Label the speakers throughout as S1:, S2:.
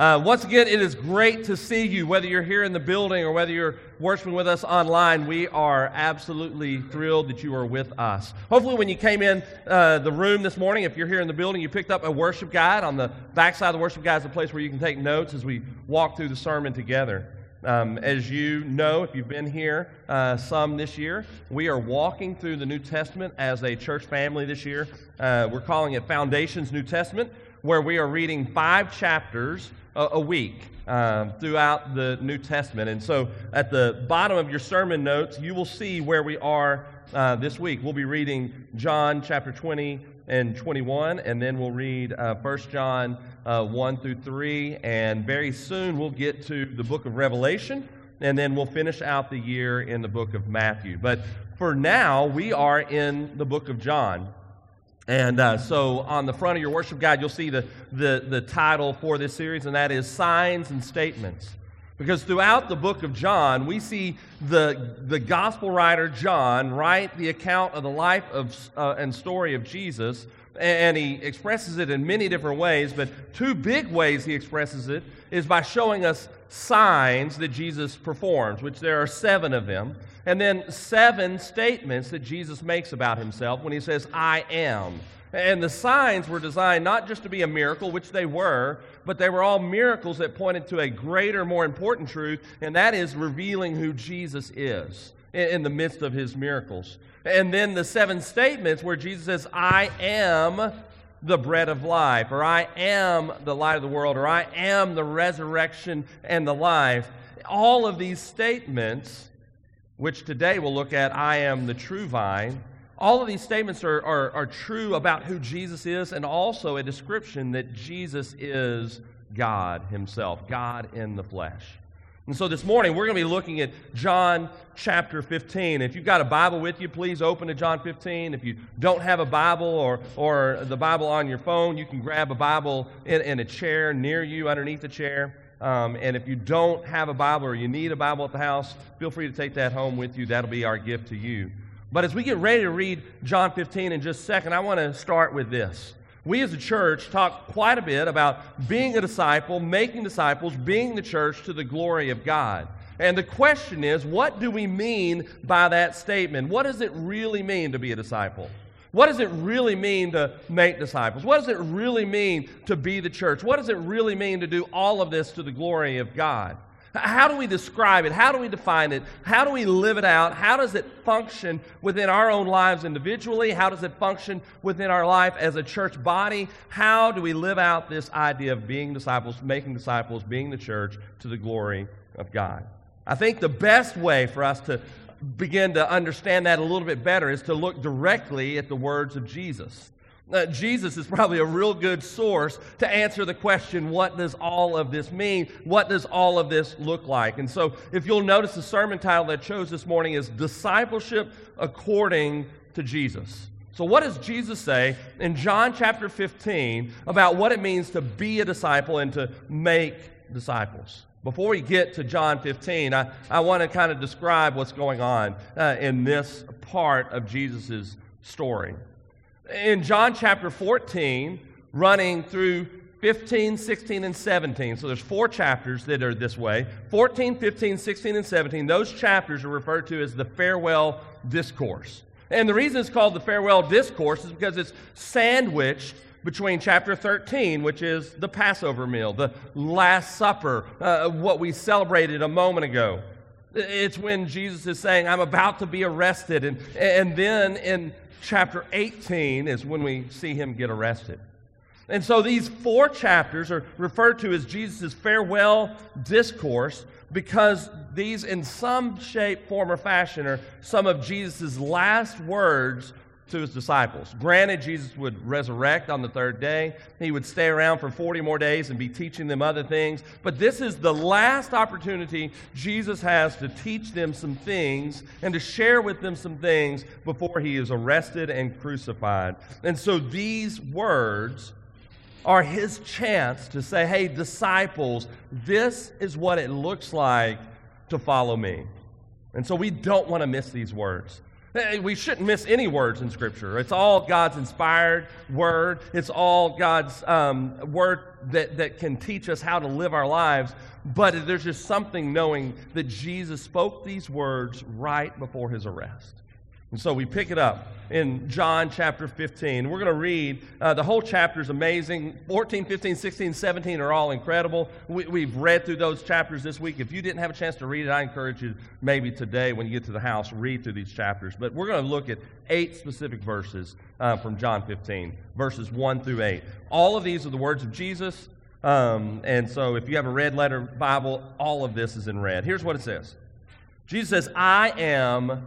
S1: Uh, once again, it is great to see you, whether you're here in the building or whether you're worshiping with us online. We are absolutely thrilled that you are with us. Hopefully, when you came in uh, the room this morning, if you're here in the building, you picked up a worship guide. On the backside of the worship guide is a place where you can take notes as we walk through the sermon together. Um, as you know, if you've been here uh, some this year, we are walking through the New Testament as a church family this year. Uh, we're calling it Foundations New Testament, where we are reading five chapters a, a week um, throughout the New Testament. And so at the bottom of your sermon notes, you will see where we are uh, this week. We'll be reading John chapter 20 and 21, and then we'll read uh, 1 John uh, 1 through 3, and very soon we'll get to the book of Revelation, and then we'll finish out the year in the book of Matthew. But for now, we are in the book of John. And uh, so on the front of your worship guide, you'll see the, the, the title for this series, and that is Signs and Statements. Because throughout the book of John, we see the, the gospel writer John write the account of the life of, uh, and story of Jesus, and he expresses it in many different ways, but two big ways he expresses it is by showing us signs that Jesus performs, which there are seven of them, and then seven statements that Jesus makes about himself when he says, I am. And the signs were designed not just to be a miracle, which they were, but they were all miracles that pointed to a greater, more important truth, and that is revealing who Jesus is in the midst of his miracles. And then the seven statements where Jesus says, I am the bread of life, or I am the light of the world, or I am the resurrection and the life. All of these statements, which today we'll look at, I am the true vine, all of these statements are, are, are true about who Jesus is and also a description that Jesus is God Himself, God in the flesh. And so this morning, we're going to be looking at John chapter 15. If you've got a Bible with you, please open to John 15. If you don't have a Bible or, or the Bible on your phone, you can grab a Bible in, in a chair near you, underneath the chair. Um, and if you don't have a Bible or you need a Bible at the house, feel free to take that home with you. That'll be our gift to you. But as we get ready to read John 15 in just a second, I want to start with this. We as a church talk quite a bit about being a disciple, making disciples, being the church to the glory of God. And the question is, what do we mean by that statement? What does it really mean to be a disciple? What does it really mean to make disciples? What does it really mean to be the church? What does it really mean to do all of this to the glory of God? How do we describe it? How do we define it? How do we live it out? How does it function within our own lives individually? How does it function within our life as a church body? How do we live out this idea of being disciples, making disciples, being the church to the glory of God? I think the best way for us to begin to understand that a little bit better is to look directly at the words of Jesus. Uh, Jesus is probably a real good source to answer the question, what does all of this mean? What does all of this look like? And so, if you'll notice, the sermon title that I chose this morning is Discipleship According to Jesus. So, what does Jesus say in John chapter 15 about what it means to be a disciple and to make disciples? Before we get to John 15, I, I want to kind of describe what's going on uh, in this part of Jesus' story in John chapter 14, running through 15, 16, and 17. So there's four chapters that are this way 14, 15, 16, and 17. Those chapters are referred to as the farewell discourse. And the reason it's called the farewell discourse is because it's sandwiched between chapter 13, which is the Passover meal, the Last Supper, uh, what we celebrated a moment ago. It's when Jesus is saying, I'm about to be arrested. And, and then in chapter 18 is when we see him get arrested. And so these four chapters are referred to as Jesus' farewell discourse because these, in some shape, form, or fashion, are some of Jesus' last words to his disciples. Granted, Jesus would resurrect on the third day. He would stay around for 40 more days and be teaching them other things. But this is the last opportunity Jesus has to teach them some things and to share with them some things before he is arrested and crucified. And so these words are his chance to say, hey, disciples, this is what it looks like to follow me. And so we don't want to miss these words. We shouldn't miss any words in Scripture. It's all God's inspired word. It's all God's um, word that, that can teach us how to live our lives. But there's just something knowing that Jesus spoke these words right before his arrest. And so we pick it up in John chapter 15. We're going to read, uh, the whole chapter is amazing. 14, 15, 16, 17 are all incredible. We, have read through those chapters this week. If you didn't have a chance to read it, I encourage you maybe today when you get to the house, read through these chapters. But we're going to look at eight specific verses uh, from John 15, verses 1 through 8. All of these are the words of Jesus. Um, and so if you have a red letter Bible, all of this is in red. Here's what it says Jesus says, I am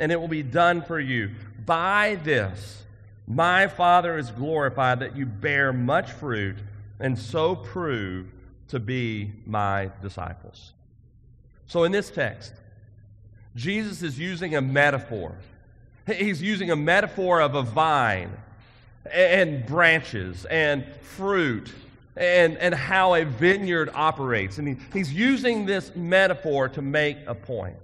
S1: and it will be done for you. By this, my Father is glorified that you bear much fruit and so prove to be my disciples. So, in this text, Jesus is using a metaphor. He's using a metaphor of a vine and branches and fruit and, and how a vineyard operates. And he, he's using this metaphor to make a point.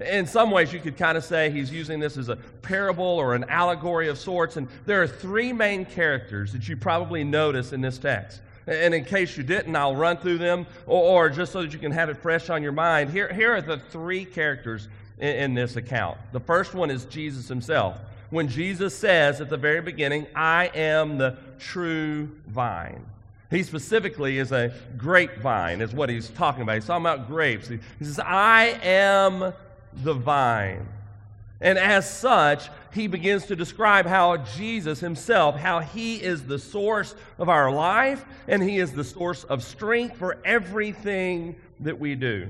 S1: In some ways, you could kind of say he's using this as a parable or an allegory of sorts. And there are three main characters that you probably notice in this text. And in case you didn't, I'll run through them, or, or just so that you can have it fresh on your mind. Here, here are the three characters in, in this account. The first one is Jesus himself. When Jesus says at the very beginning, I am the true vine. He specifically is a grapevine, is what he's talking about. He's talking about grapes. He says, I am the vine. And as such, he begins to describe how Jesus himself, how he is the source of our life and he is the source of strength for everything that we do.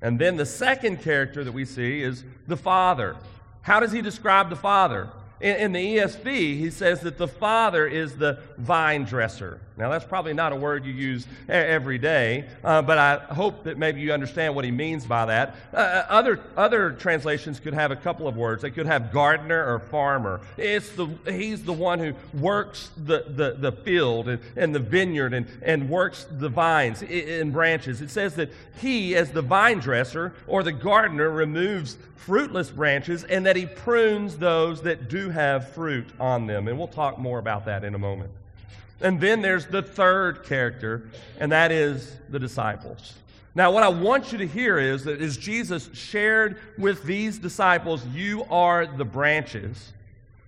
S1: And then the second character that we see is the Father. How does he describe the Father? In, in, the ESV, he says that the Father is the vine dresser. Now, that's probably not a word you use every day, uh, but I hope that maybe you understand what he means by that. Uh, uh, other, other translations could have a couple of words. They could have gardener or farmer. It's the, he's the one who works the, the, the field and, and the vineyard and, and works the vines and branches. It says that he, as the vine dresser or the gardener, removes fruitless branches and that he prunes those that do have fruit on them. And we'll talk more about that in a moment. And then there's the third character, and that is the disciples. Now, what I want you to hear is that as Jesus shared with these disciples, you are the branches.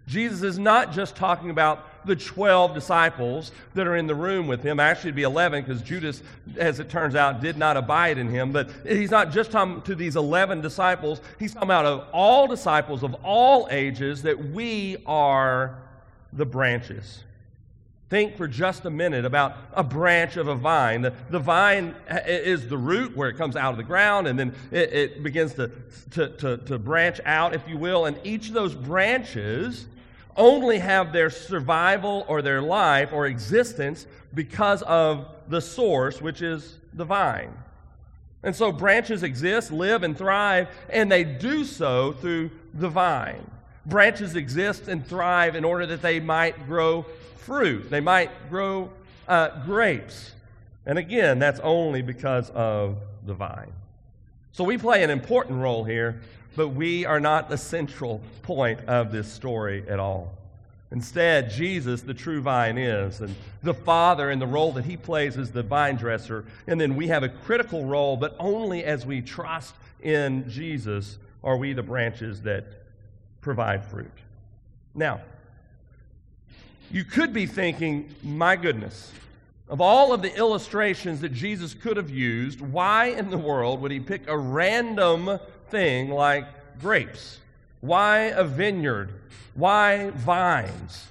S1: Jesus is not just talking about the 12 disciples that are in the room with him. Actually, it'd be 11 because Judas, as it turns out, did not abide in him. But he's not just talking to these 11 disciples. He's talking about of all disciples of all ages that we are the branches. Think for just a minute about a branch of a vine. The, the vine is the root where it comes out of the ground and then it, it begins to, to, to, to branch out, if you will. And each of those branches only have their survival or their life or existence because of the source, which is the vine. And so branches exist, live, and thrive, and they do so through the vine. Branches exist and thrive in order that they might grow fruit, they might grow uh, grapes. And again, that's only because of the vine. So we play an important role here, but we are not the central point of this story at all. Instead, Jesus, the true vine, is, and the Father, in the role that he plays as the vine dresser. And then we have a critical role, but only as we trust in Jesus are we the branches that provide fruit. Now, you could be thinking, my goodness, of all of the illustrations that Jesus could have used, why in the world would he pick a random thing like grapes? Why a vineyard? Why vines?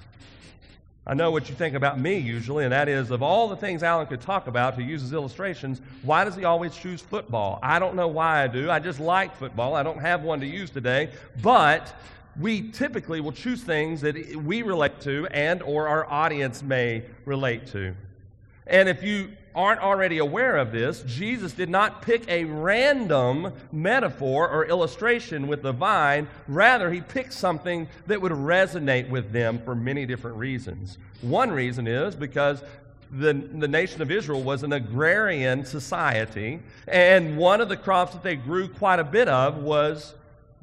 S1: I know what you think about me usually, and that is of all the things Alan could talk about to use as illustrations, why does he always choose football? I don't know why I do. I just like football. I don't have one to use today, but we typically will choose things that we relate to and or our audience may relate to. And if you aren't already aware of this, Jesus did not pick a random metaphor or illustration with the vine. Rather, he picked something that would resonate with them for many different reasons. One reason is because the, the nation of Israel was an agrarian society, and one of the crops that they grew quite a bit of was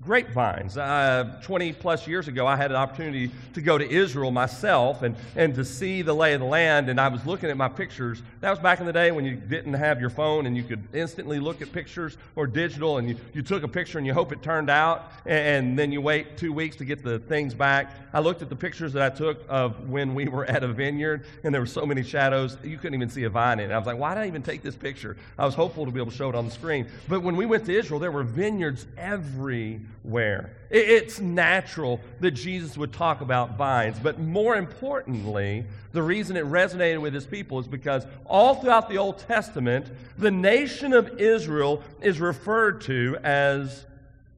S1: grapevines. Uh, 20 plus years ago, I had an opportunity to go to Israel myself and, and to see the lay of the land, and I was looking at my pictures. That was back in the day when you didn't have your phone and you could instantly look at pictures or digital, and you, you took a picture and you hope it turned out, and, and then you wait two weeks to get the things back. I looked at the pictures that I took of when we were at a vineyard, and there were so many shadows, you couldn't even see a vine in it. I was like, why did I even take this picture? I was hopeful to be able to show it on the screen. But when we went to Israel, there were vineyards every where. It's natural that Jesus would talk about vines, but more importantly, the reason it resonated with his people is because all throughout the Old Testament, the nation of Israel is referred to as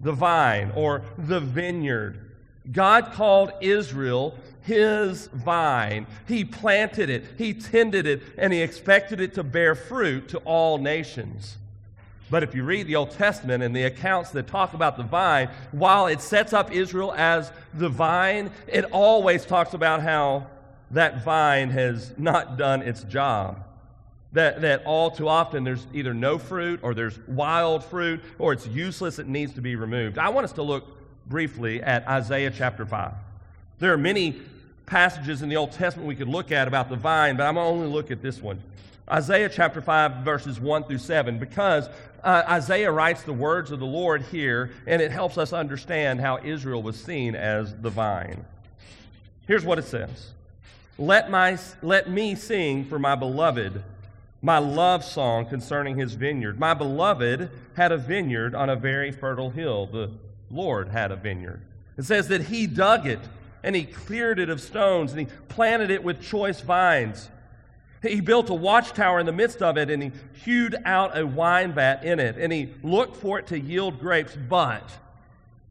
S1: the vine or the vineyard. God called Israel his vine. He planted it, he tended it, and he expected it to bear fruit to all nations. But if you read the Old Testament and the accounts that talk about the vine, while it sets up Israel as the vine, it always talks about how that vine has not done its job. That, that all too often there's either no fruit or there's wild fruit or it's useless, it needs to be removed. I want us to look briefly at Isaiah chapter 5. There are many passages in the Old Testament we could look at about the vine, but I'm going to only look at this one. Isaiah chapter 5, verses 1 through 7, because uh, Isaiah writes the words of the Lord here, and it helps us understand how Israel was seen as the vine. Here's what it says Let, my, let me sing for my beloved my love song concerning his vineyard. My beloved had a vineyard on a very fertile hill. The Lord had a vineyard. It says that he dug it and he cleared it of stones and he planted it with choice vines. He built a watchtower in the midst of it, and he hewed out a wine vat in it, and he looked for it to yield grapes, but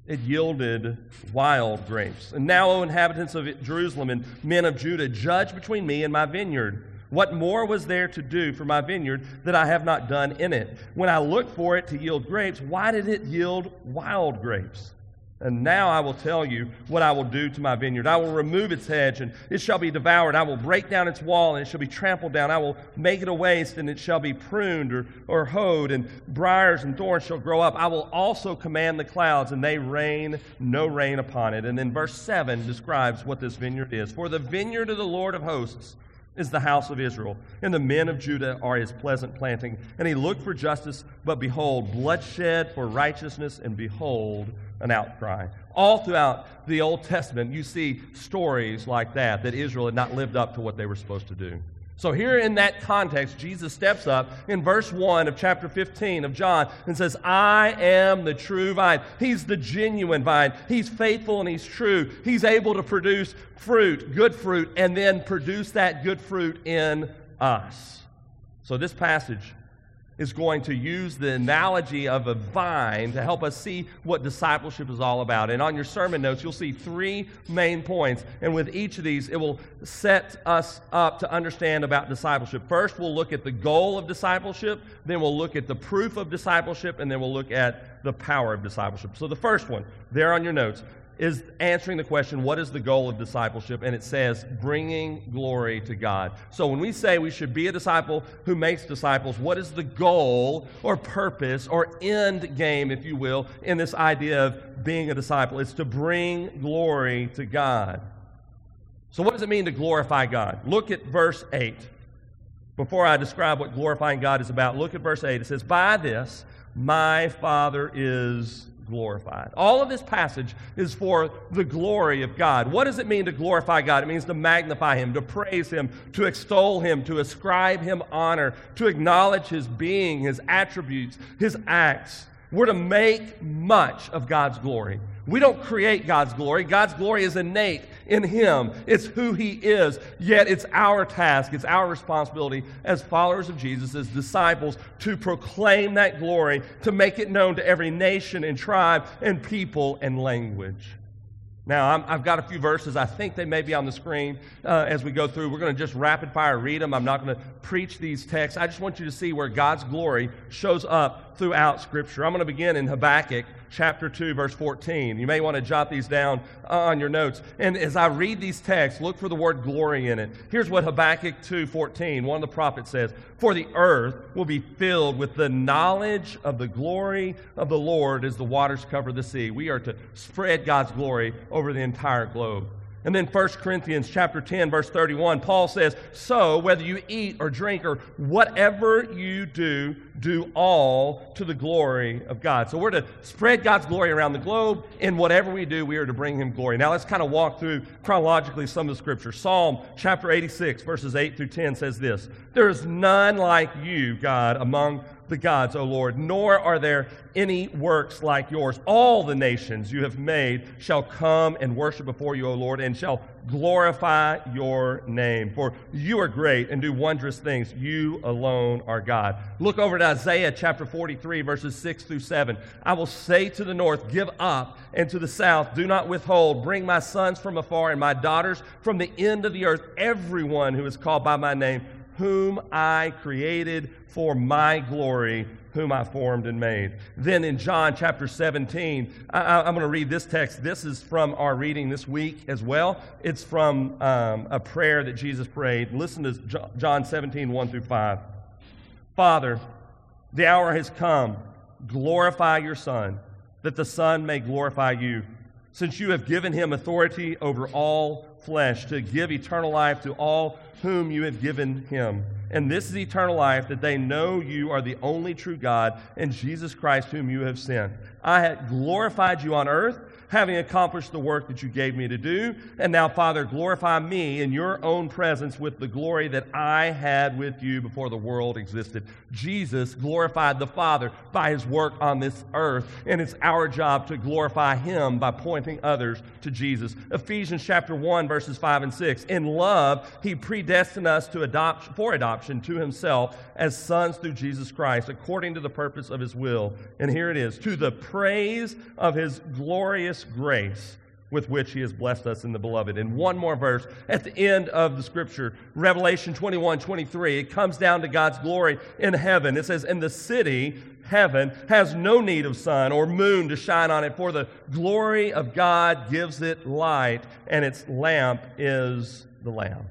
S1: it yielded wild grapes. And now, O inhabitants of Jerusalem and men of Judah, judge between me and my vineyard. What more was there to do for my vineyard that I have not done in it? When I looked for it to yield grapes, why did it yield wild grapes? And now I will tell you what I will do to my vineyard. I will remove its hedge, and it shall be devoured. I will break down its wall, and it shall be trampled down. I will make it a waste, and it shall be pruned or, or hoed, and briars and thorns shall grow up. I will also command the clouds, and they rain no rain upon it. And then verse 7 describes what this vineyard is. For the vineyard of the Lord of hosts is the house of Israel, and the men of Judah are his pleasant planting. And he looked for justice, but behold, bloodshed for righteousness, and behold, an outcry. All throughout the Old Testament, you see stories like that, that Israel had not lived up to what they were supposed to do. So, here in that context, Jesus steps up in verse 1 of chapter 15 of John and says, I am the true vine. He's the genuine vine. He's faithful and he's true. He's able to produce fruit, good fruit, and then produce that good fruit in us. So, this passage is going to use the analogy of a vine to help us see what discipleship is all about. And on your sermon notes, you'll see three main points. And with each of these, it will set us up to understand about discipleship. First, we'll look at the goal of discipleship, then we'll look at the proof of discipleship, and then we'll look at the power of discipleship. So, the first one, there on your notes, is answering the question, what is the goal of discipleship? And it says, bringing glory to God. So when we say we should be a disciple who makes disciples, what is the goal or purpose or end game, if you will, in this idea of being a disciple? It's to bring glory to God. So, what does it mean to glorify God? Look at verse 8. Before I describe what glorifying God is about, look at verse 8. It says, By this my Father is glorified. All of this passage is for the glory of God. What does it mean to glorify God? It means to magnify Him, to praise Him, to extol Him, to ascribe Him honor, to acknowledge His being, His attributes, His acts. We're to make much of God's glory. We don't create God's glory. God's glory is innate in Him. It's who He is. Yet it's our task, it's our responsibility as followers of Jesus, as disciples, to proclaim that glory, to make it known to every nation and tribe and people and language. Now, i have got a few verses. I think they may be on the screen uh, as we go through. We're going to just rapid fire read them. I'm not going to preach these texts. I just want you to see where God's glory shows up throughout Scripture. I'm going to begin in Habakkuk chapter 2, verse 14. You may want to jot these down on your notes. And as I read these texts, look for the word glory in it. Here's what Habakkuk 2, 14, one of the prophets says For the earth will be filled with the knowledge of the glory of the Lord as the waters cover the sea. We are to spread God's glory over the entire globe. And then 1 Corinthians chapter 10 verse 31 Paul says, "So whether you eat or drink or whatever you do, do all to the glory of God." So we're to spread God's glory around the globe. In whatever we do, we are to bring him glory. Now let's kind of walk through chronologically some of the scripture. Psalm chapter 86 verses 8 through 10 says this, "There is none like you, God, among the gods, O Lord, nor are there any works like yours. All the nations you have made shall come and worship before you, O Lord, and shall glorify your name. For you are great and do wondrous things. You alone are God. Look over to Isaiah chapter 43, verses 6 through 7. I will say to the north, Give up, and to the south, Do not withhold. Bring my sons from afar and my daughters from the end of the earth, everyone who is called by my name whom I created for my glory, whom I formed and made. Then in John chapter 17, I, am going to read this text. This is from our reading this week as well. It's from um, a prayer that Jesus prayed. Listen to John 17, 1 through 5. Father, the hour has come. Glorify your Son, that the Son may glorify you, since you have given him authority over all flesh to give eternal life to all whom you have given him. And this is eternal life, that they know you are the only true God and Jesus Christ, whom you have sent. I have glorified you on earth having accomplished the work that you gave me to do. And now, Father, glorify me in your own presence with the glory that I had with you before the world existed. Jesus glorified the Father by his work on this earth, and it's our job to glorify him by pointing others to Jesus. Ephesians chapter 1, verses 5 and 6. In love, he predestined us to adopt, for adoption to himself as sons through Jesus Christ, according to the purpose of his will. And here it is to the praise of his glorious grace with which he has blessed us in the beloved. And one more verse at the end of the scripture, Revelation 21 23. It comes down to God's glory in heaven. It says, And the city, heaven, has no need of sun or moon to shine on it, for the glory of God gives it light, and its lamp is the Lamb.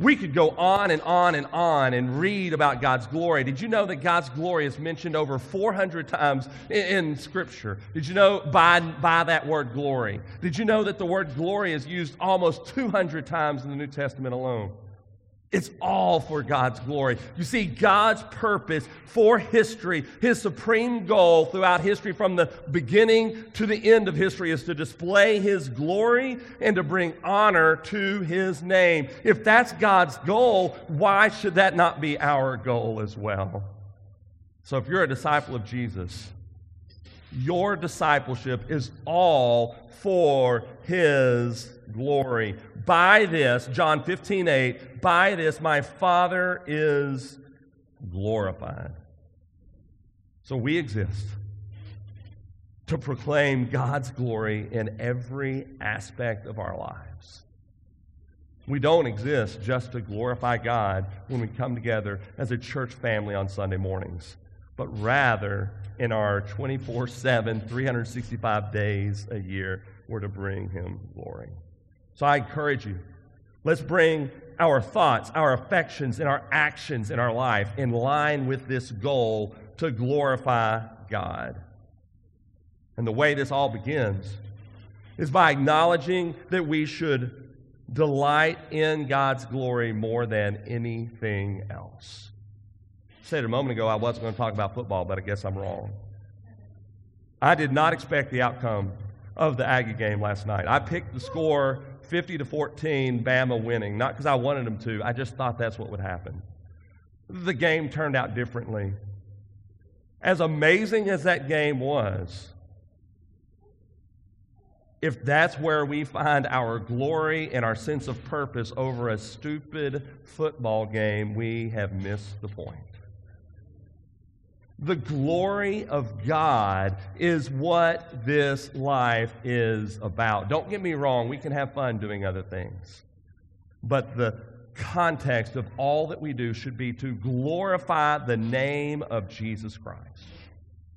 S1: We could go on and on and on and read about God's glory. Did you know that God's glory is mentioned over 400 times in, in, Scripture? Did you know by, by that word glory? Did you know that the word glory is used almost 200 times in the New Testament alone? It's all for God's glory. You see, God's purpose for history, His supreme goal throughout history from the beginning to the end of history is to display His glory and to bring honor to His name. If that's God's goal, why should that not be our goal as well? So if you're a disciple of Jesus, your discipleship is all for His glory. By this, John 15, 8, by this my Father is glorified. So we exist to proclaim God's glory in every aspect of our lives. We don't exist just to glorify God when we come together as a church family on Sunday mornings, but rather in our 24 7, 365 days a year, we're to bring Him glory. So I encourage you, let's bring our thoughts, our affections, and our actions in our life in line with this goal to glorify God. And the way this all begins is by acknowledging that we should delight in God's glory more than anything else. Said a moment ago I wasn't going to talk about football, but I guess I'm wrong. I did not expect the outcome of the Aggie game last night. I picked the score 50 to 14, Bama winning, not because I wanted them to. I just thought that's what would happen. The game turned out differently. As amazing as that game was, if that's where we find our glory and our sense of purpose over a stupid football game, we have missed the point. The glory of God is what this life is about. Don't get me wrong, we can have fun doing other things. But the context of all that we do should be to glorify the name of Jesus Christ.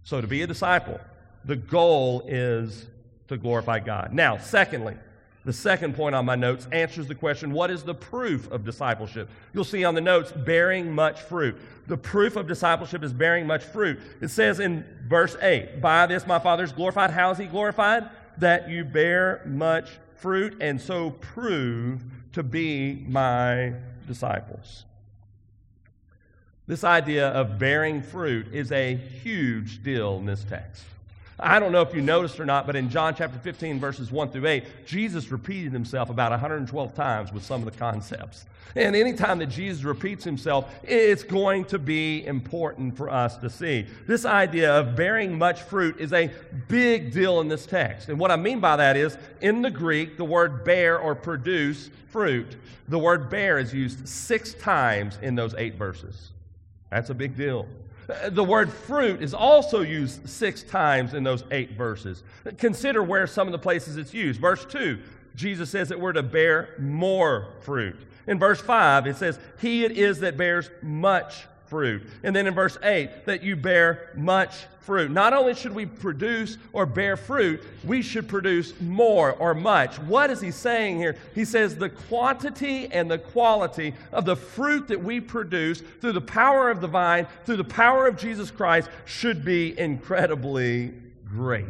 S1: So, to be a disciple, the goal is to glorify God. Now, secondly, the second point on my notes answers the question what is the proof of discipleship? You'll see on the notes, bearing much fruit. The proof of discipleship is bearing much fruit. It says in verse 8, By this my Father is glorified. How is he glorified? That you bear much fruit and so prove to be my disciples. This idea of bearing fruit is a huge deal in this text. I don't know if you noticed or not, but in John chapter 15, verses 1 through 8, Jesus repeated himself about 112 times with some of the concepts. And anytime that Jesus repeats himself, it's going to be important for us to see. This idea of bearing much fruit is a big deal in this text. And what I mean by that is, in the Greek, the word bear or produce fruit, the word bear is used six times in those eight verses. That's a big deal. The word fruit is also used six times in those eight verses. Consider where some of the places it's used. Verse 2, Jesus says that we're to bear more fruit. In verse 5, it says, He it is that bears much fruit. And then in verse 8, that you bear much fruit. Not only should we produce or bear fruit, we should produce more or much. What is he saying here? He says the quantity and the quality of the fruit that we produce through the power of the vine, through the power of Jesus Christ, should be incredibly great.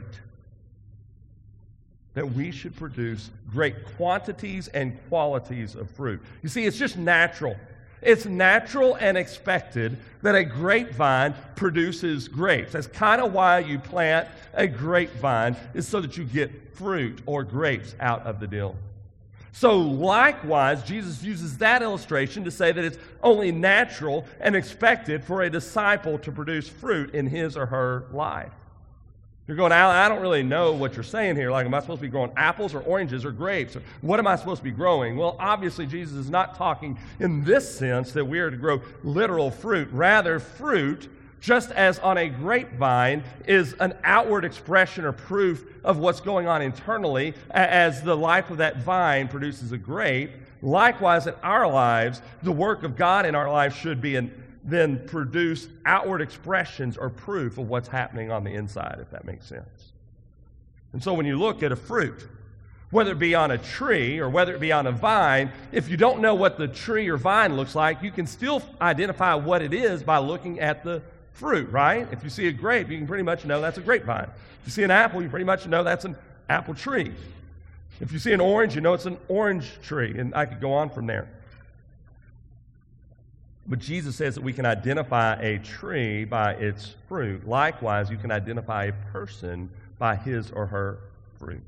S1: That we should produce great quantities and qualities of fruit. You see, it's just natural it's natural and expected that a grapevine produces grapes. That's kind of why you plant a grapevine, is so that you get fruit or grapes out of the deal. So, likewise, Jesus uses that illustration to say that it's only natural and expected for a disciple to produce fruit in his or her life. You're going, I don't really know what you're saying here. Like, am I supposed to be growing apples or oranges or grapes? Or what am I supposed to be growing? Well, obviously, Jesus is not talking in this sense that we are to grow literal fruit. Rather, fruit, just as on a grapevine, is an outward expression or proof of what's going on internally as the life of that vine produces a grape. Likewise, in our lives, the work of God in our lives should be an then produce outward expressions or proof of what's happening on the inside, if that makes sense. And so when you look at a fruit, whether it be on a tree or whether it be on a vine, if you don't know what the tree or vine looks like, you can still identify what it is by looking at the fruit, right? If you see a grape, you can pretty much know that's a grapevine. If you see an apple, you pretty much know that's an apple tree. If you see an orange, you know it's an orange tree. And I could go on from there. But Jesus says that we can identify a tree by its fruit. Likewise, you can identify a person by his or her fruit.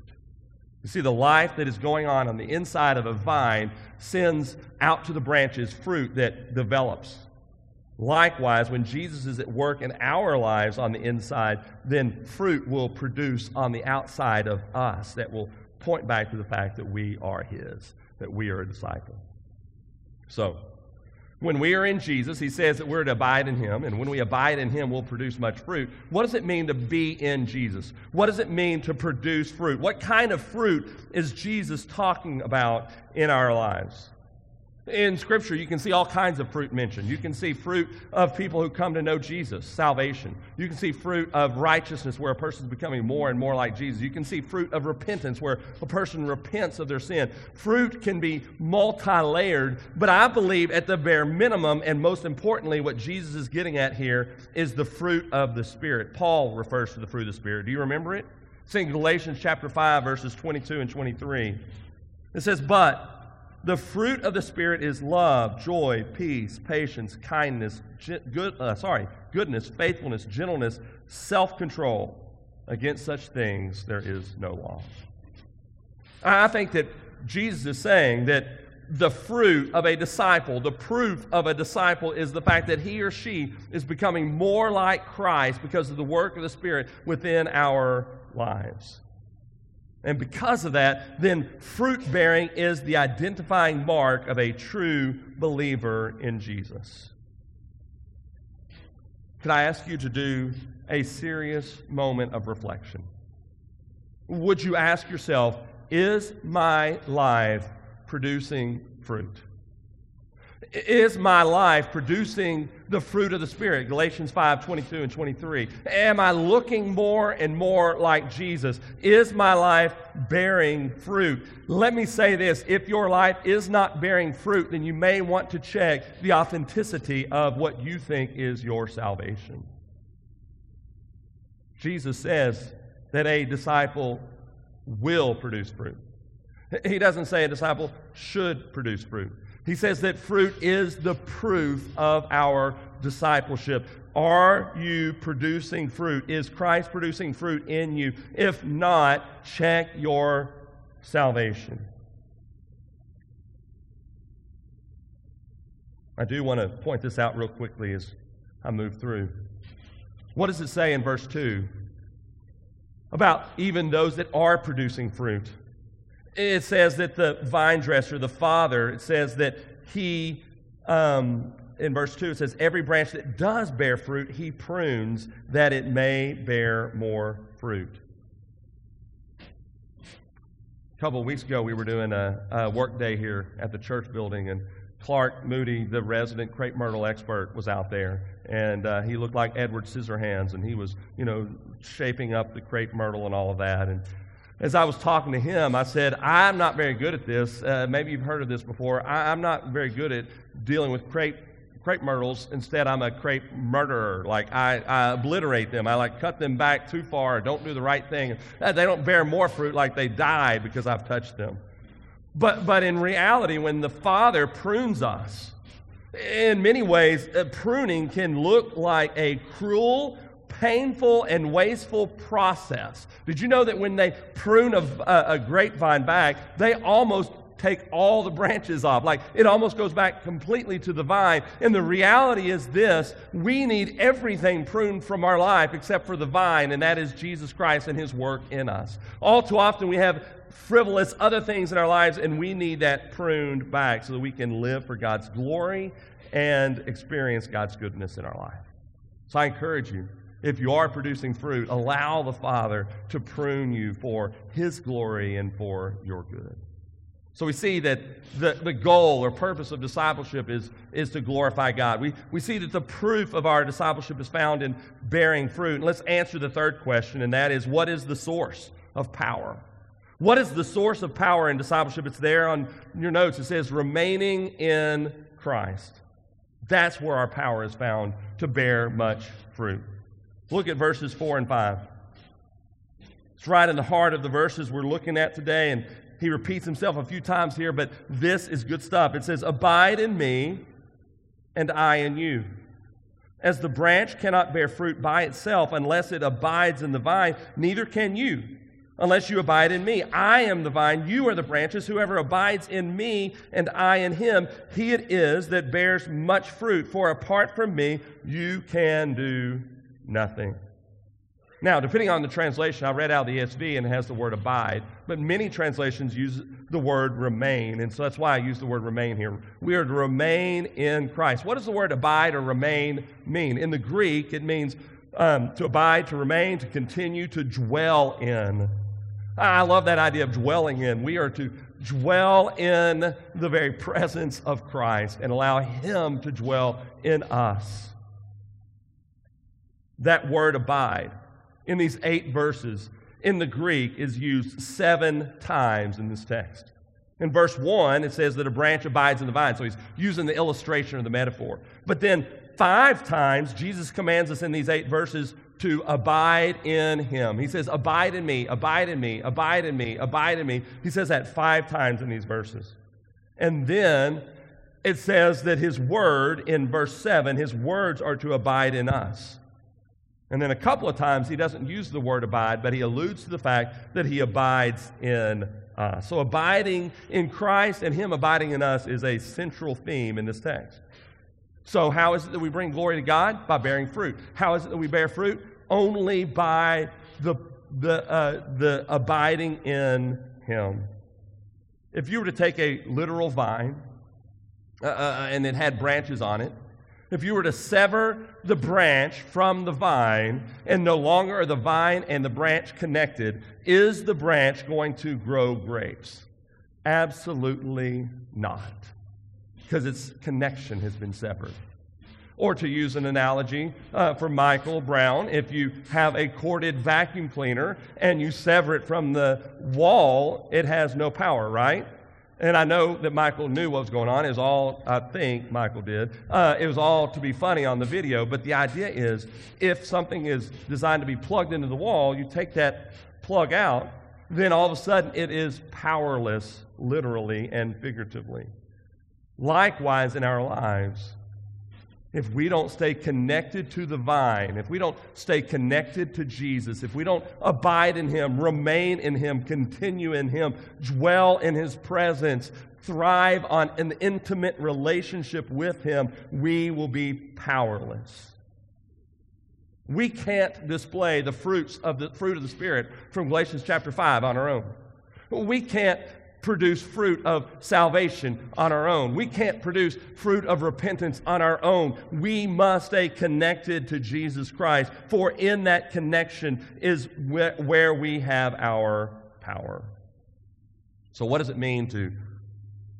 S1: You see, the life that is going on on the inside of a vine sends out to the branches fruit that develops. Likewise, when Jesus is at work in our lives on the inside, then fruit will produce on the outside of us that will point back to the fact that we are His, that we are a disciple. So, when we are in Jesus, he says that we're to abide in him, and when we abide in him, we'll produce much fruit. What does it mean to be in Jesus? What does it mean to produce fruit? What kind of fruit is Jesus talking about in our lives? In Scripture, you can see all kinds of fruit mentioned. You can see fruit of people who come to know Jesus, salvation. You can see fruit of righteousness, where a person is becoming more and more like Jesus. You can see fruit of repentance, where a person repents of their sin. Fruit can be multi layered, but I believe at the bare minimum, and most importantly, what Jesus is getting at here is the fruit of the Spirit. Paul refers to the fruit of the Spirit. Do you remember it? It's in Galatians chapter 5, verses 22 and 23. It says, But the fruit of the Spirit is love, joy, peace, patience, kindness, good, uh, sorry, goodness, faithfulness, gentleness, self control. Against such things there is no law. I think that Jesus is saying that the fruit of a disciple, the proof of a disciple is the fact that he or she is becoming more like Christ because of the work of the Spirit within our lives. And because of that, then fruit bearing is the identifying mark of a true believer in Jesus. Could I ask you to do a serious moment of reflection? Would you ask yourself, is my life producing fruit? Is my life producing the fruit of the Spirit? Galatians 5 22 and 23. Am I looking more and more like Jesus? Is my life bearing fruit? Let me say this if your life is not bearing fruit, then you may want to check the authenticity of what you think is your salvation. Jesus says that a disciple will produce fruit. He doesn't say a disciple should produce fruit. He says that fruit is the proof of our discipleship. Are you producing fruit? Is Christ producing fruit in you? If not, check your salvation. I do want to point this out real quickly as I move through. What does it say in verse 2 about even those that are producing fruit? It says that the vine dresser, the father, it says that he, um, in verse 2, it says, every branch that does bear fruit, he prunes that it may bear more fruit. A couple of weeks ago, we were doing a, a work day here at the church building, and Clark Moody, the resident crepe myrtle expert, was out there, and uh, he looked like Edward Scissorhands, and he was, you know, shaping up the crepe myrtle and all of that. And as I was talking to him, I said, I'm not very good at this. Uh, maybe you've heard of this before. I, am not very good at dealing with crepe, crepe myrtles. Instead, I'm a crepe murderer. Like, I, I obliterate them. I like cut them back too far, don't do the right thing. Uh, they don't bear more fruit like they die because I've touched them. But, but in reality, when the Father prunes us, in many ways, uh, pruning can look like a cruel painful and wasteful process. Did you know that when they prune a, a, grapevine back, they almost take all the branches off. Like it almost goes back completely to the vine. And the reality is this we need everything pruned from our life except for the vine, and that is Jesus Christ and his work in us. All too often we have frivolous other things in our lives, and we need that pruned back so that we can live for God's glory and experience God's goodness in our life. So I encourage you if you are producing fruit, allow the Father to prune you for His glory and for your good. So we see that the, the goal or purpose of discipleship is, is to glorify God. We, we see that the proof of our discipleship is found in bearing fruit. And let's answer the third question, and that is what is the source of power? What is the source of power in discipleship? It's there on your notes. It says remaining in Christ. That's where our power is found to bear much fruit. Look at verses 4 and 5. It's right in the heart of the verses we're looking at today, and he repeats himself a few times here, but this is good stuff. It says, Abide in me, and I in you. As the branch cannot bear fruit by itself unless it abides in the vine, neither can you unless you abide in me. I am the vine, you are the branches. Whoever abides in me and I in him, he it is that bears much fruit. For apart from me, you can do nothing. Now, depending on the translation, I read out the ESV and it has the word abide, but many translations use the word remain, and so that's why I use the word remain here. We are to remain in Christ. What does the word abide or remain mean? In the Greek, it means um, to abide, to remain, to continue, to dwell in. I love that idea of dwelling in. We are to dwell in the very presence of Christ and allow Him to dwell in us that word abide in these eight verses in the Greek is used seven times in this text. In verse 1, it says that a branch abides in the vine. So he's using the illustration or the metaphor. But then five times, Jesus commands us in these eight verses to abide in him. He says, Abide in me, abide in me, abide in me, abide in me. He says that five times in these verses. And then it says that his word in verse 7, his words are to abide in us. And then a couple of times he doesn't use the word abide, but he alludes to the fact that he abides in us. So abiding in Christ and him abiding in us is a central theme in this text. So, how is it that we bring glory to God? By bearing fruit. How is it that we bear fruit? Only by the, the, uh, the abiding in him. If you were to take a literal vine uh, uh, and it had branches on it, if you were to sever the branch from the vine and no longer are the vine and the branch connected, is the branch going to grow grapes? Absolutely not, because its connection has been severed. Or to use an analogy uh, for Michael Brown, if you have a corded vacuum cleaner and you sever it from the wall, it has no power, right? And I know that Michael knew what was going on. It was all, I think Michael did. Uh, it was all to be funny on the video. But the idea is if something is designed to be plugged into the wall, you take that plug out, then all of a sudden it is powerless, literally and figuratively. Likewise, in our lives, if we don't stay connected to the vine, if we don't stay connected to Jesus, if we don't abide in Him, remain in Him, continue in Him, dwell in His presence, thrive on an intimate relationship with Him, we will be powerless. We can't display the fruits of the fruit of the Spirit from Galatians chapter 5 on our own. We can't produce fruit of salvation on our own. We can't produce fruit of repentance on our own. We must stay connected to Jesus Christ, for in that connection is where we have our power. So, what does it mean to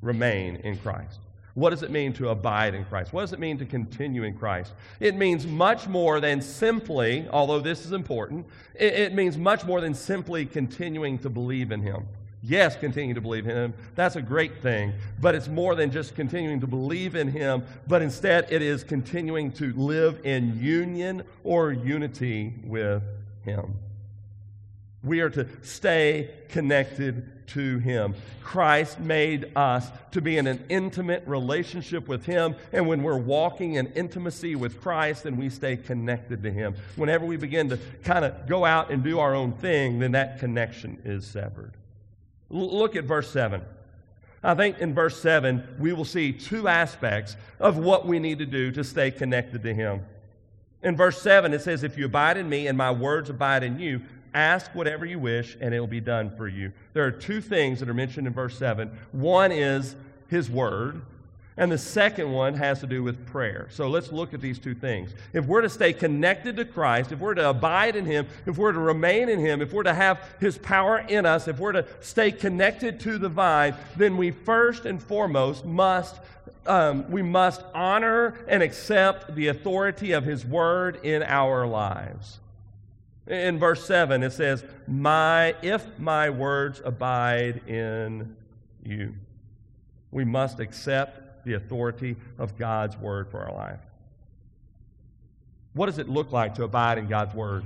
S1: remain in Christ? What does it mean to abide in Christ? What does it mean to continue in Christ? It means much more than simply, although this is important, it, means much more than simply continuing to believe in Him. Yes, continue to believe in Him. That's a great thing. But it's more than just continuing to believe in Him, but instead it is continuing to live in union or unity with Him. We are to stay connected to Him. Christ made us to be in an intimate relationship with Him, and when we're walking in intimacy with Christ, then we stay connected to Him. Whenever we begin to kind of go out and do our own thing, then that connection is severed. Look at verse 7. I think in verse 7, we will see two aspects of what we need to do to stay connected to Him. In verse 7, it says, If you abide in me and my words abide in you, ask whatever you wish and it will be done for you. There are two things that are mentioned in verse 7. One is His word, and the second one has to do with prayer. So let's look at these two things. If we're to stay connected to Christ, if we're to abide in Him, if we're to remain in Him, if we're to have His power in us, if we're to stay connected to the vine, then we first and foremost must. Um, we must honor and accept the authority of His Word in our lives. In verse 7, it says, my, If my words abide in you, we must accept the authority of God's word for our life. What does it look like to abide in God's word?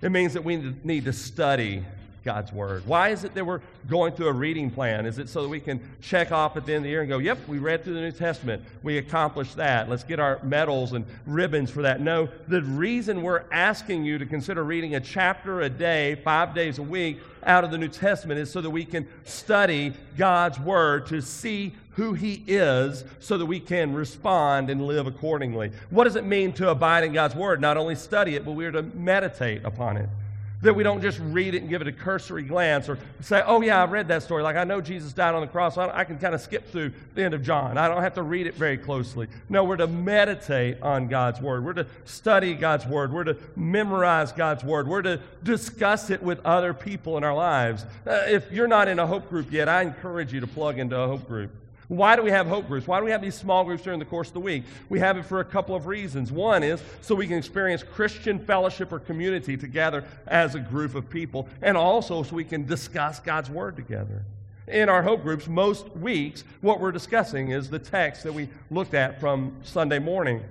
S1: It means that we need to study God's Word. Why is it that we're going through a reading plan? Is it so that we can check off at the end of the year and go, yep, we read through the New Testament. We accomplished that. Let's get our medals and ribbons for that. No, the reason we're asking you to consider reading a chapter a day, five days a week, out of the New Testament is so that we can study God's Word to see who He is so that we can respond and live accordingly. What does it mean to abide in God's Word? Not only study it, but we're to meditate upon it. That we don't just read it and give it a cursory glance or say, oh, yeah, I've read that story. Like, I know Jesus died on the cross. So I, I can kind of skip through the end of John. I don't have to read it very closely. No, we're to meditate on God's Word. We're to study God's Word. We're to memorize God's Word. We're to discuss it with other people in our lives. Uh, if you're not in a hope group yet, I encourage you to plug into a hope group. Why do we have hope groups? Why do we have these small groups during the course of the week? We have it for a couple of reasons. One is so we can experience Christian fellowship or community together as a group of people, and also so we can discuss God's Word together. In our hope groups, most weeks, what we're discussing is the text that we looked at from Sunday morning.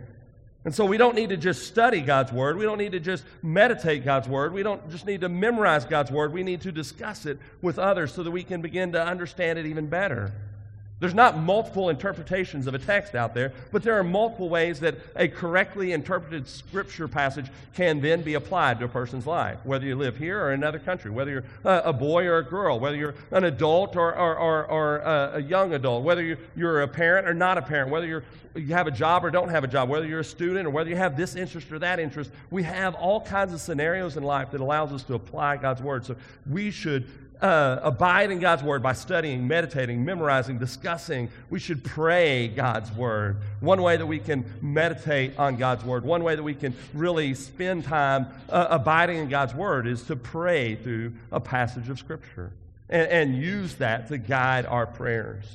S1: And so we don't need to just study God's Word. We don't need to just meditate God's Word. We don't just need to memorize God's Word. We need to discuss it with others so that we can begin to understand it even better. There's not multiple interpretations of a text out there, but there are multiple ways that a correctly interpreted scripture passage can then be applied to a person's life, whether you live here or in another country, whether you're uh, a boy or a girl, whether you're an adult or, or, or, or uh, a young adult, whether you're, you're a parent or not a parent, whether you're, you have a job or don't have a job, whether you're a student or whether you have this interest or that interest. We have all kinds of scenarios in life that allows us to apply God's Word. So we should uh, abide in God's Word by studying, meditating, memorizing, discussing. We should pray God's Word. One way that we can meditate on God's Word, one way that we can really spend time uh, abiding in God's Word is to pray through a passage of Scripture and, and use that to guide our prayers.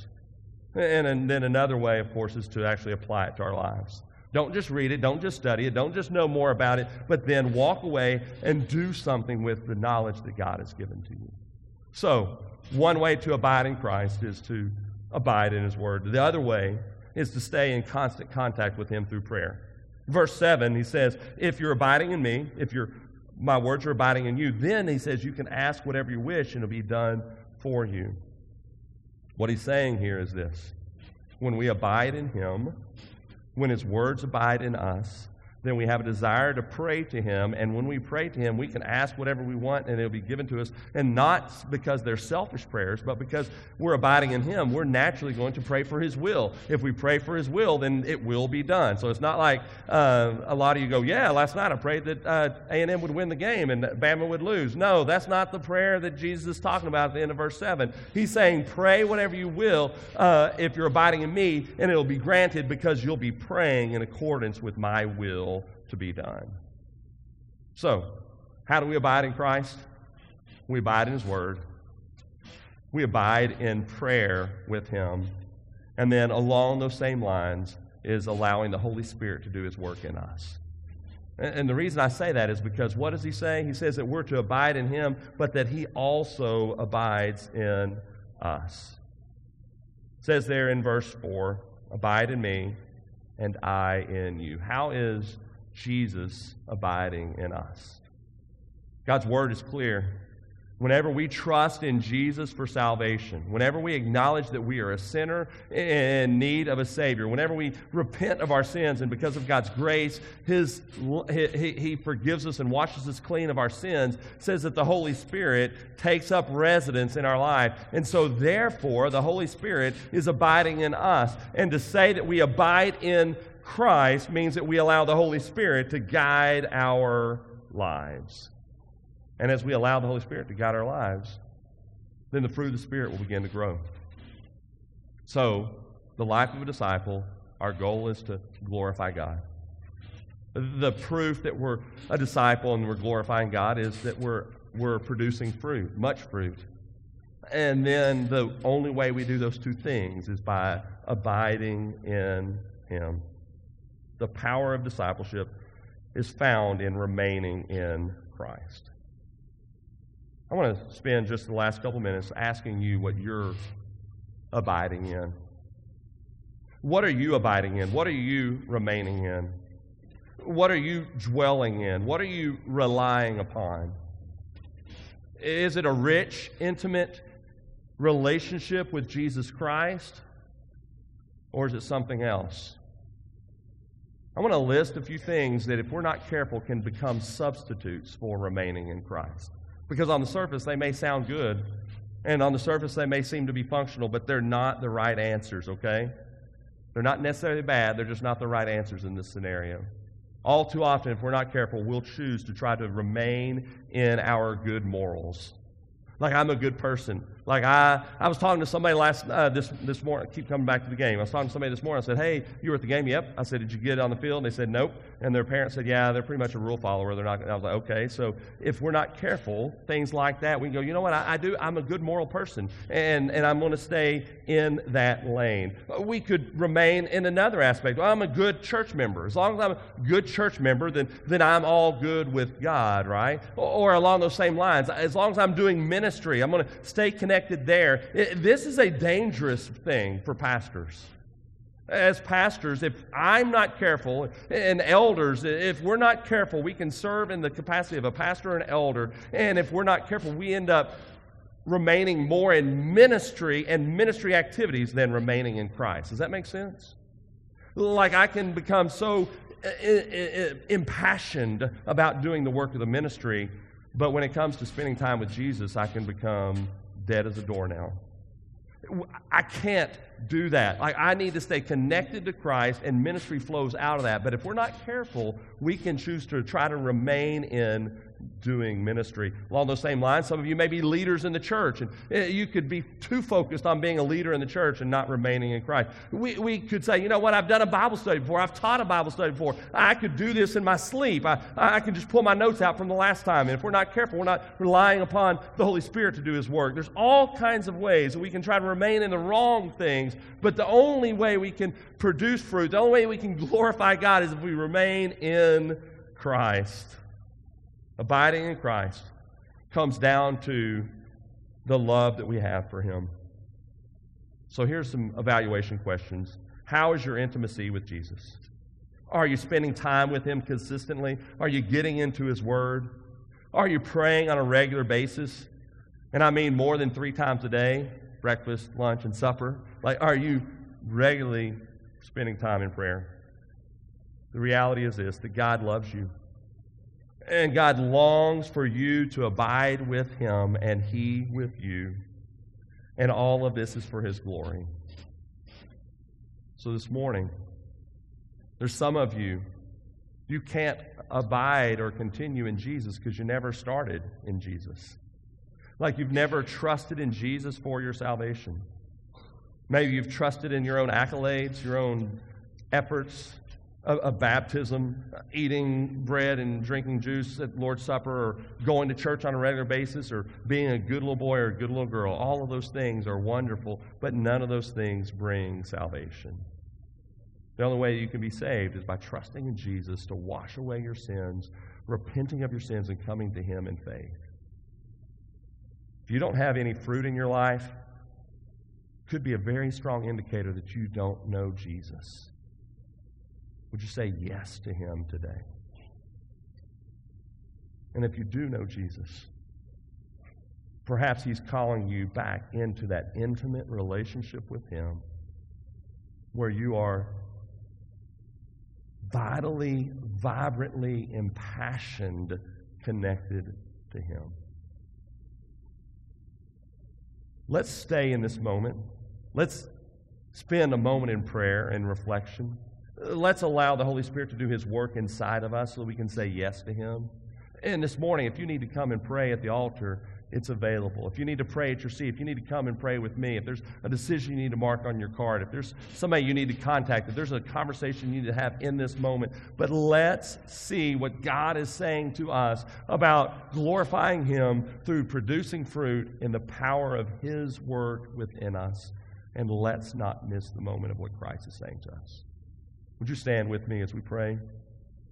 S1: And, and then another way, of course, is to actually apply it to our lives. Don't just read it, don't just study it, don't just know more about it, but then walk away and do something with the knowledge that God has given to you. So, one way to abide in Christ is to abide in His Word. The other way is to stay in constant contact with Him through prayer. Verse 7, he says, If you're abiding in me, if you my words are abiding in you, then he says you can ask whatever you wish and it'll be done for you. What he's saying here is this when we abide in him, when his words abide in us, then we have a desire to pray to Him. And when we pray to Him, we can ask whatever we want and it'll be given to us. And not because they're selfish prayers, but because we're abiding in Him, we're naturally going to pray for His will. If we pray for His will, then it will be done. So it's not like uh, a lot of you go, yeah, last night I prayed that uh, A&M would win the game and Bama would lose. No, that's not the prayer that Jesus is talking about at the end of verse 7. He's saying, pray whatever you will uh, if you're abiding in me, and it'll be granted because you'll be praying in accordance with my will to be done. So, how do we abide in Christ? We abide in His Word. We abide in prayer with Him. And then, along those same lines, is allowing the Holy Spirit to do His work in us. And the reason I say that is because what does He say? He says that we're to abide in Him, but that He also abides in us. It says there in verse 4 Abide in me, and I in you. How is Jesus abiding in us? God's word is clear. Whenever we trust in Jesus for salvation, whenever we acknowledge that we are a sinner in need of a Savior, whenever we repent of our sins and because of God's grace, his, he, he forgives us and washes us clean of our sins, says that the Holy Spirit takes up residence in our life. And so, therefore, the Holy Spirit is abiding in us. And to say that we abide in Christ means that we allow the Holy Spirit to guide our lives. And as we allow the Holy Spirit to guide our lives, then the fruit of the Spirit will begin to grow. So, the life of a disciple, our goal is to glorify God. The proof that we're a disciple and we're glorifying God is that we're, we're producing fruit, much fruit. And then the only way we do those two things is by abiding in Him. The power of discipleship is found in remaining in Christ. I want to spend just the last couple minutes asking you what you're abiding in. What are you abiding in? What are you remaining in? What are you dwelling in? What are you relying upon? Is it a rich, intimate relationship with Jesus Christ? Or is it something else? I want to list a few things that, if we're not careful, can become substitutes for remaining in Christ. Because on the surface, they may sound good, and on the surface, they may seem to be functional, but they're not the right answers, okay? They're not necessarily bad, they're just not the right answers in this scenario. All too often, if we're not careful, we'll choose to try to remain in our good morals. Like I'm a good person. Like I, I was talking to somebody last uh, this this morning. I keep coming back to the game. I was talking to somebody this morning. I said, "Hey, you were at the game?" Yep. I said, "Did you get on the field?" And they said, "Nope." And their parents said, "Yeah, they're pretty much a rule follower. They're not." And I was like, "Okay." So if we're not careful, things like that, we can go. You know what? I, I do. I'm a good moral person, and and I'm going to stay in that lane. We could remain in another aspect. Well, I'm a good church member. As long as I'm a good church member, then then I'm all good with God, right? Or, or along those same lines, as long as I'm doing ministry, I'm going to stay connected there. It, this is a dangerous thing for pastors. As pastors, if I'm not careful, and elders, if we're not careful, we can serve in the capacity of a pastor and elder. And if we're not careful, we end up remaining more in ministry and ministry activities than remaining in Christ. Does that make sense? Like I can become so uh, uh, uh, impassioned about doing the work of the ministry, but when it comes to spending time with Jesus, I can become dead as a doornail. I can't do that. Like I need to stay connected to Christ, and ministry flows out of that. But if we're not careful, we can choose to try to remain in doing ministry. Along those same lines, some of you may be leaders in the church, and eh, you could be too focused on being a leader in the church and not remaining in Christ. We, we could say, you know what, I've done a Bible study before, I've taught a Bible study before, I could do this in my sleep, I, I can just pull my notes out from the last time. And if we're not careful, we're not relying upon the Holy Spirit to do His work. There's all kinds of ways that we can try to remain in the wrong things, but the only way we can produce fruit, the only way we can glorify God is if we remain in Christ abiding in Christ, comes down to the love that we have for Him. So here's some evaluation questions. How is your intimacy with Jesus? Are you spending time with Him consistently? Are you getting into His Word? Are you praying on a regular basis? And I mean more than three times a day breakfast, lunch, and supper. Like, are you regularly spending time in prayer? The reality is this that God loves you. And God longs for you to abide with Him and He with you. And all of this is for His glory. So this morning, there's some of you, you can't abide or continue in Jesus because you never started in Jesus. Like you've never trusted in Jesus for your salvation. Maybe you've trusted in your own accolades, your own efforts, of, of baptism, eating bread and drinking juice at Lord's Supper, or going to church on a regular basis, or being a good little boy or a good little girl. All of those things are wonderful, but none of those things bring salvation. The only way you can be saved is by trusting in Jesus to wash away your sins, repenting of your sins, and coming to Him in faith. If you don't have any fruit in your life, could be a very strong indicator that you don't know Jesus. Would you say yes to Him today? And if you do know Jesus, perhaps He's calling you back into that intimate relationship with Him where you are vitally, vibrantly, impassioned, connected to Him. Let's stay in this moment. Let's spend a moment in prayer and reflection. Let's allow the Holy Spirit to do His work inside of us so we can say yes to Him. And this morning, if you need to come and pray at the altar, it's available. If you need to pray at your seat, if you need to come and pray with me, if there's a decision you need to mark on your card, if there's somebody you need to contact, if there's a conversation you need to have in this moment, but let's see what God is saying to us about glorifying Him through producing fruit in the power of His work within us. And let's not miss the moment of what Christ is saying to us. Would you stand with me as we pray?